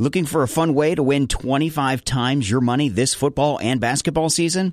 Looking for a fun way to win 25 times your money this football and basketball season?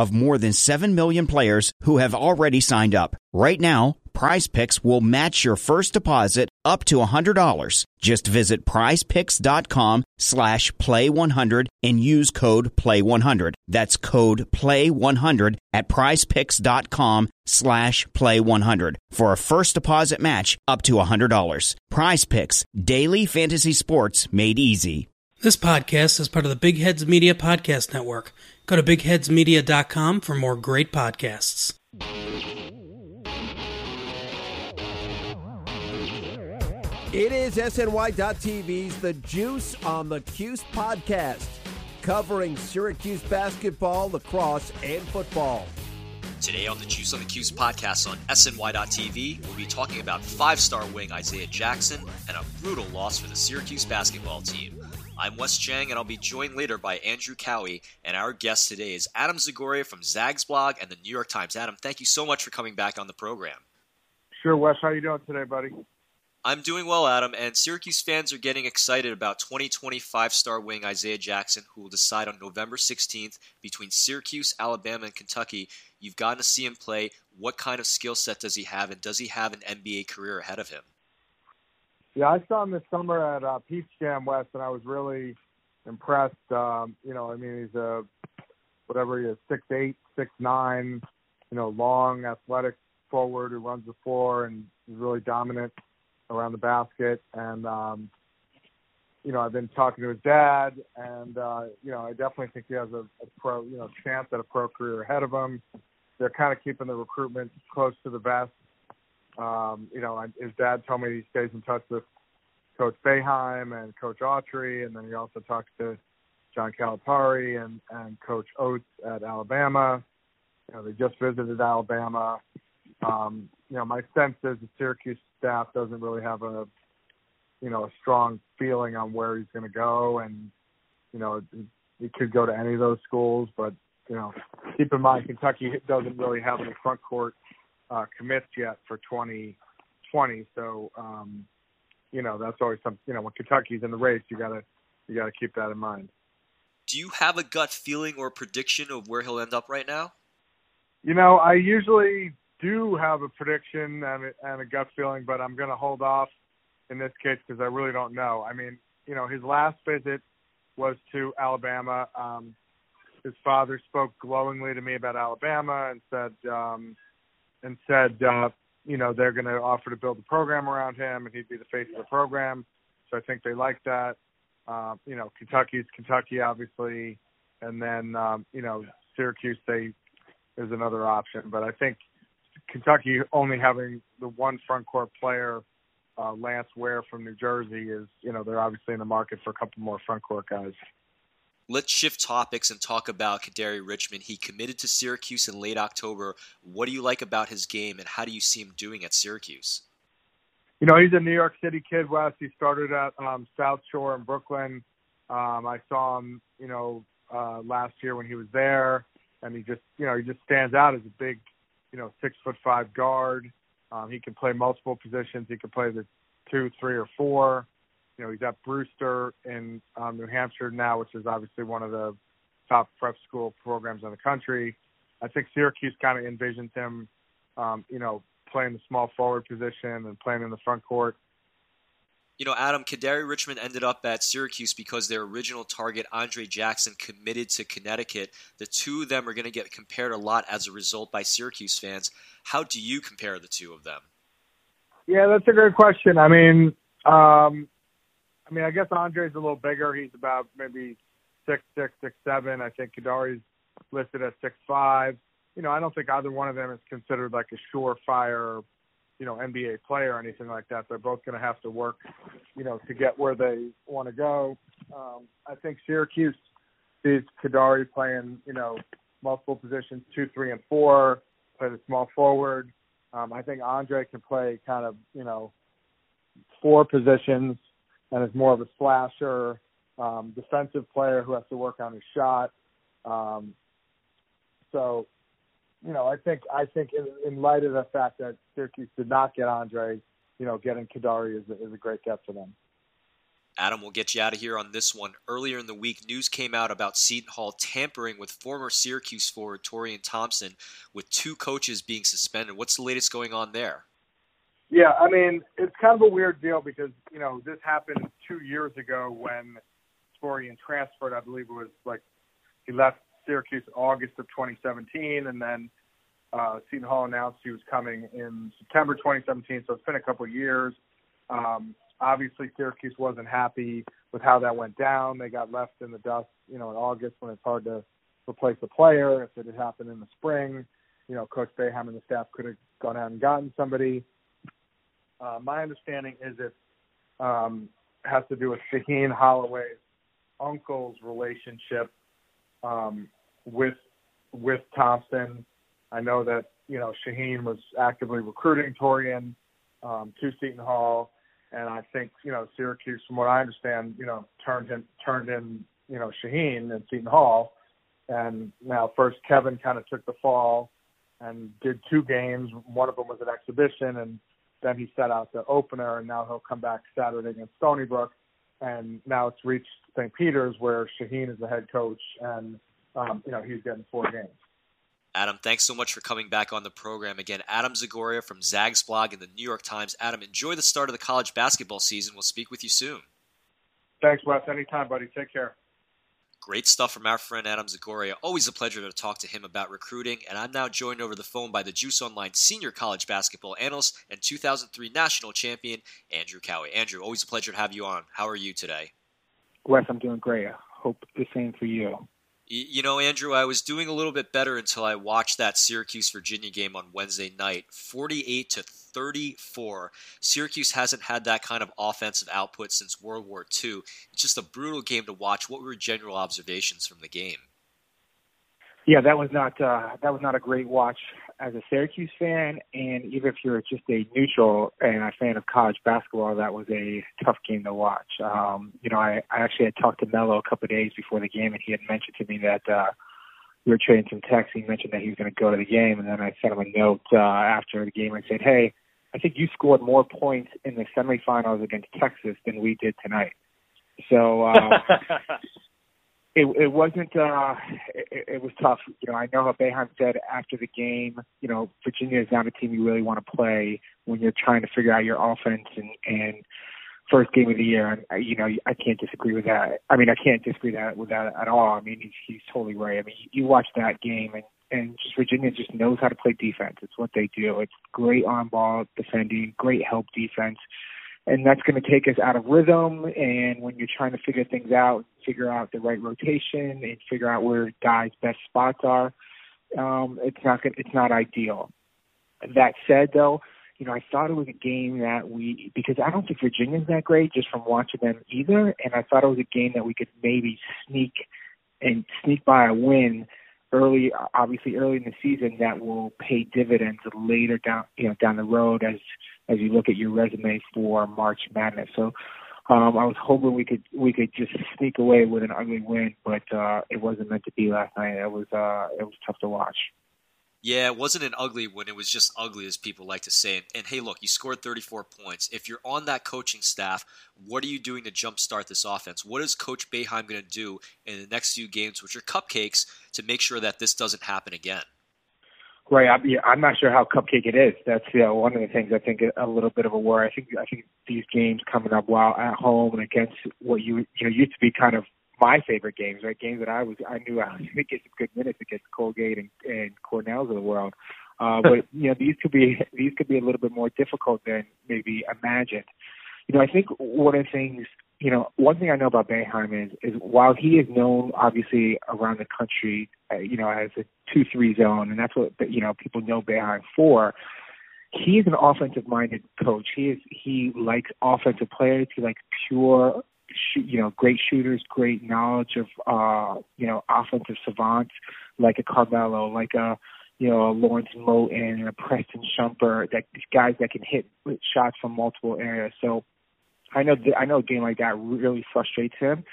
of more than 7 million players who have already signed up. Right now, Prize Picks will match your first deposit up to $100. Just visit prizepicks.com slash play100 and use code play100. That's code play100 at prizepicks.com slash play100 for a first deposit match up to $100. Prize Picks, daily fantasy sports made easy. This podcast is part of the Big Heads Media Podcast Network. Go to bigheadsmedia.com for more great podcasts. It is SNY.TV's The Juice on the Cuse podcast, covering Syracuse basketball, lacrosse, and football. Today on the Juice on the Cuse podcast on SNY.TV, we'll be talking about five star wing Isaiah Jackson and a brutal loss for the Syracuse basketball team. I'm Wes Cheng, and I'll be joined later by Andrew Kouwe, and our guest today is Adam Zagoria from Zags Blog and the New York Times. Adam, thank you so much for coming back on the program. Sure, Wes. How are you doing today, buddy? I'm doing well, Adam, and Syracuse fans are getting excited about 2025 star wing Isaiah Jackson, who will decide on November 16th between Syracuse, Alabama, and Kentucky. You've gotten to see him play. What kind of skill set does he have, and does he have an NBA career ahead of him? Yeah, I saw him this summer at uh, Peach Jam West, and I was really impressed. Um, you know, I mean, he's a whatever he is, six eight, six nine, you know, long, athletic forward who runs the floor and is really dominant around the basket. And um, you know, I've been talking to his dad, and uh, you know, I definitely think he has a, a pro, you know, chance at a pro career ahead of him. They're kind of keeping the recruitment close to the vest. Um, you know, and his dad told me he stays in touch with Coach Boeheim and Coach Autry, and then he also talks to John Calipari and, and Coach Oats at Alabama. You know, they just visited Alabama. Um, you know, my sense is the Syracuse staff doesn't really have a, you know, a strong feeling on where he's going to go, and you know, he could go to any of those schools, but you know, keep in mind Kentucky doesn't really have any front court uh, commits yet for 2020. So, um, you know, that's always some. You know, when Kentucky's in the race, you gotta you gotta keep that in mind. Do you have a gut feeling or prediction of where he'll end up right now? You know, I usually do have a prediction and a, and a gut feeling, but I'm going to hold off in this case because I really don't know. I mean, you know, his last visit was to Alabama. Um, his father spoke glowingly to me about Alabama and said, um, and said, uh, you know, they're going to offer to build a program around him, and he'd be the face of the program. So I think they like that. Uh, you know, Kentucky's Kentucky, obviously, and then um, you know, Syracuse. They is another option, but I think Kentucky only having the one front court player, uh, Lance Ware from New Jersey, is you know they're obviously in the market for a couple more front court guys. Let's shift topics and talk about Kadary Richmond. He committed to Syracuse in late October. What do you like about his game, and how do you see him doing at Syracuse? You know, he's a New York City kid, Wes. He started at um, South Shore in Brooklyn. Um, I saw him, you know, uh, last year when he was there, and he just, you know, he just stands out as a big, you know, six foot five guard. Um, he can play multiple positions. He can play the two, three, or four. You know, he's at Brewster in um, New Hampshire now, which is obviously one of the top prep school programs in the country. I think Syracuse kind of envisions him, um, you know, playing the small forward position and playing in the front court. You know, Adam, Kadary Richmond ended up at Syracuse because their original target, Andre Jackson, committed to Connecticut. The two of them are going to get compared a lot as a result by Syracuse fans. How do you compare the two of them? Yeah, that's a great question. I mean, um, I mean, I guess Andre's a little bigger. He's about maybe six six, six seven. I think Kadary's listed at six five. You know, I don't think either one of them is considered like a surefire you know NBA player or anything like that. They're both going to have to work, you know, to get where they want to go. Um, I think Syracuse sees Kadary playing, you know, multiple positions, two, three, and four. Play the small forward. Um, I think Andre can play kind of, you know, four positions and is more of a slasher, um, defensive player who has to work on his shot. Um, so you know, I think I think in, in light of the fact that Syracuse did not get Andre, you know, getting Kadary is a, is a great get for them. Adam, we'll get you out of here on this one. Earlier in the week, news came out about Seton Hall tampering with former Syracuse forward Taurean Thompson, with two coaches being suspended. What's the latest going on there? Yeah, I mean, it's kind of a weird deal because, you know, this happened two years ago when Taurean transferred. I believe it was like he left Syracuse August of 2017, and then uh, Seton Hall announced he was coming in September 2017. So it's been a couple of years. Um, obviously, Syracuse wasn't happy with how that went down. They got left in the dust, you know, in August when it's hard to replace a player. If it had happened in the spring, you know, Coach Boeheim and the staff could have gone out and gotten somebody. Uh, my understanding is it um, has to do with Shaheen Holloway's uncle's relationship um, with with Thompson. I know that you know Shaheen was actively recruiting Taurean um, to Seton Hall, and I think you know Syracuse, from what I understand, you know turned him turned in you know Shaheen and Seton Hall, and now first Kevin kind of took the fall and did two games. One of them was an exhibition, and then he set out the opener, and now he'll come back Saturday against Stony Brook and now it's reached St. Peter's where Shaheen is the head coach, and um, you know he's getting four games. Adam, thanks so much for coming back on the program again. Adam Zagoria from Zags blog and the New York Times. Adam, enjoy the start of the college basketball season. We'll speak with you soon. Thanks, Wes. Anytime, buddy. Take care. Great stuff from our friend Adam Zagoria. Always a pleasure to talk to him about recruiting. And I'm now joined over the phone by the Juice Online senior college basketball analyst and 2003 national champion, Andrew Kouwe. Andrew, always a pleasure to have you on. How are you today? Wes, I'm doing great. I hope the same for you. You know, Andrew, I was doing a little bit better until I watched that Syracuse Virginia game on Wednesday night. 48 to 34. Syracuse hasn't had that kind of offensive output since World War II. It's just a brutal game to watch. What were your general observations from the game? Yeah, that was not uh, that was not a great watch as a Syracuse fan, and even if you're just a neutral and a fan of college basketball, that was a tough game to watch. Um, you know, I, I actually had talked to Melo a couple of days before the game, and he had mentioned to me that uh, we were trading some texts. He mentioned that he was going to go to the game, and then I sent him a note uh, after the game and said, "Hey, I think you scored more points in the semifinals against Texas than we did tonight." So. Um, it it wasn't uh it, it was tough. You know, I know how Boeheim said after the game, you know, Virginia is not a team you really want to play when you're trying to figure out your offense and and first game of the year. And uh, you know, I can't disagree with that. I mean, I can't disagree that with that at all. I mean, he's he's totally right. I mean, you, you watch that game and and just Virginia just knows how to play defense. It's what they do. It's great on ball defending, great help defense and that's going to take us out of rhythm. And when you're trying to figure things out, figure out the right rotation, and figure out where guys' best spots are, um, it's not good, it's not ideal. That said, though, you know, I thought it was a game that we because I don't think Virginia's that great just from watching them either, and I thought it was a game that we could maybe sneak and sneak by a win early, obviously early in the season that will pay dividends later down, you know, down the road as as you look at your resume for March Madness. So um, I was hoping we could we could just sneak away with an ugly win, but uh, it wasn't meant to be last night. It was uh, it was tough to watch. Yeah, it wasn't an ugly win. It was just ugly, as people like to say. And, and, hey, look, you scored 34 points. If you're on that coaching staff, what are you doing to jumpstart this offense? What is Coach Boeheim going to do in the next few games, which are cupcakes, to make sure that this doesn't happen again? Right. I'm, yeah, I'm not sure how cupcake it is. That's you know, one of the things I think a little bit of a worry. I think I think these games coming up while at home and against what you you know used to be kind of my favorite games, right? Games that I was I knew I was going to get some good minutes against Colgate and, and Cornell's of the world. Uh, but you know these could be these could be a little bit more difficult than maybe imagined. You know, I think one of the things you know, one thing I know about Boeheim is, is while he is known obviously around the country, uh, you know, as a two-three zone, and that's what you know people know Boeheim for. He's an offensive-minded coach. He is he likes offensive players. He likes pure, you know, great shooters, great knowledge of, uh, you know, offensive savants like a Carmelo, like a you know, a Lawrence Moten and a Preston Shumpert, that guys that can hit shots from multiple areas. So I know I know a game like that really frustrates him.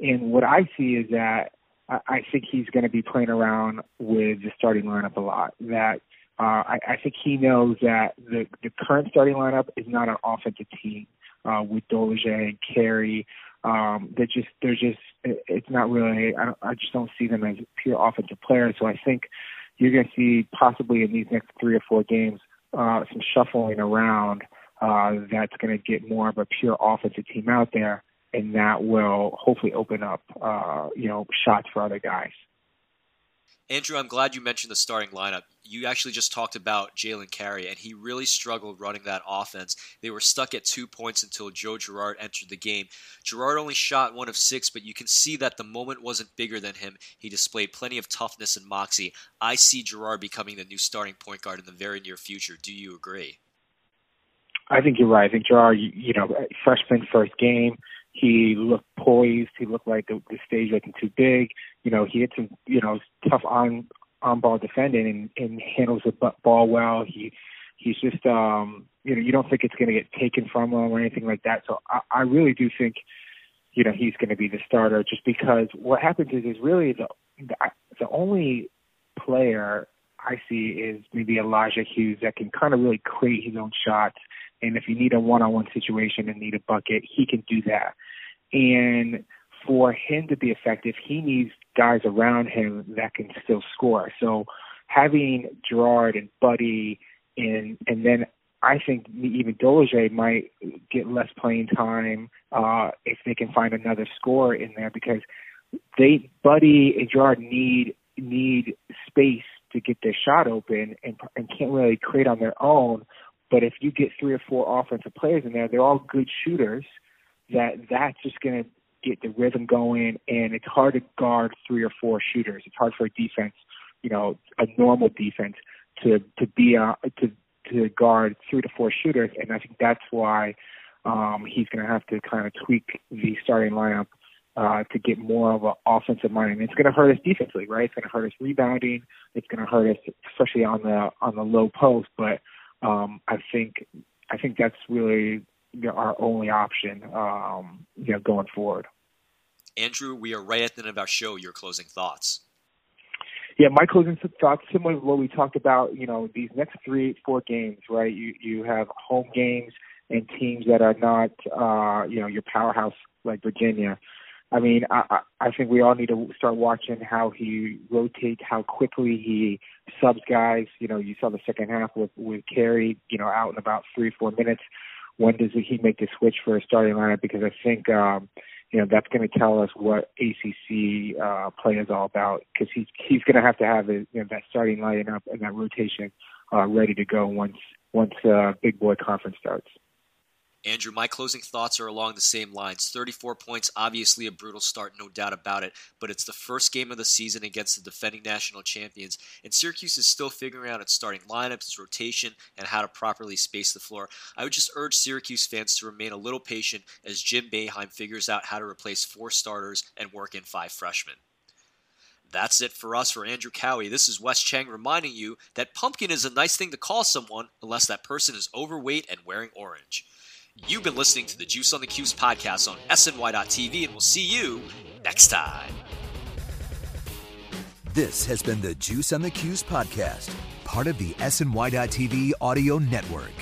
And what I see is that I, I think he's going to be playing around with the starting lineup a lot. That uh, I, I think he knows that the the current starting lineup is not an offensive team uh, with Dolezaj and Carey. Um, they're just they're just it's not really. I, I just don't see them as pure offensive players. So I think you're going to see possibly in these next three or four games uh, some shuffling around uh, that's going to get more of a pure offensive team out there, and that will hopefully open up, uh, you know, shots for other guys. Andrew, I'm glad you mentioned the starting lineup. You actually just talked about Jalen Carey, and he really struggled running that offense. They were stuck at two points until Joe Girard entered the game. Girard only shot one of six, but you can see that the moment wasn't bigger than him. He displayed plenty of toughness and moxie. I see Girard becoming the new starting point guard in the very near future. Do you agree? I think you're right. I think Girard, you, you know, freshman first game, he looked poised. He looked like the, the stage wasn't too big. You know, he had some, you know, tough on on ball defending and, and handles the ball well. He he's just, um, you know, you don't think it's to get taken from him or anything like that. So I, I really do think, you know, he's to be the starter just because what happens is is really the the, the only player I see is maybe Elijah Hughes that can kind of really create his own shots and if you need a one-on-one situation and need a bucket, he can do that. And for him to be effective, he needs guys around him that can still score. So having Girard and Buddy and and then I think even Dolezaj might get less playing time uh, if they can find another scorer in there because they Buddy and Girard need need space to get their shot open and and can't really create on their own but if you get three or four offensive players in there, they're all good shooters. That that's just going to get the rhythm going, and it's hard to guard three or four shooters. It's hard for a defense, you know, a normal defense to to be a to to guard three to four shooters, and I think that's why um, he's going to have to kind of tweak the starting lineup uh, to get more of an offensive mind. And it's going to hurt us defensively, right? It's going to hurt us rebounding. It's going to hurt us, especially on the on the low post. But um, I think I think that's really you know, our only option, um, you know, going forward. Andrew, we are right at the end of our show. Your closing thoughts. Yeah, my closing thoughts similar to what we talked about. You know, these next three, four games, right? You you have home games and teams that are not, uh, you know, your powerhouse like Virginia. I mean, I, I think we all need to start watching how he rotates, how quickly he subs guys. You know, you saw the second half with with Carey, you know, out in about three four minutes. When does he make the switch for a starting lineup? Because I think um, you know that's going to tell us what ACC uh, play is all about. Because he's he's going to have to have his, you know that starting lineup and that rotation uh, ready to go once once uh, Big Boy Conference starts. Andrew, my closing thoughts are along the same lines. 34 points, obviously a brutal start, no doubt about it, but it's the first game of the season against the defending national champions, and Syracuse is still figuring out its starting lineup, its rotation, and how to properly space the floor. I would just urge Syracuse fans to remain a little patient as Jim Boeheim figures out how to replace four starters and work in five freshmen. That's it for us for Andrew Kouwe. This is Wes Cheng reminding you that pumpkin is a nice thing to call someone unless that person is overweight and wearing orange. You've been listening to the Juice on the Cuse podcast on SNY.TV, and we'll see you next time. This has been the Juice on the Cuse podcast, part of the SNY.TV audio network.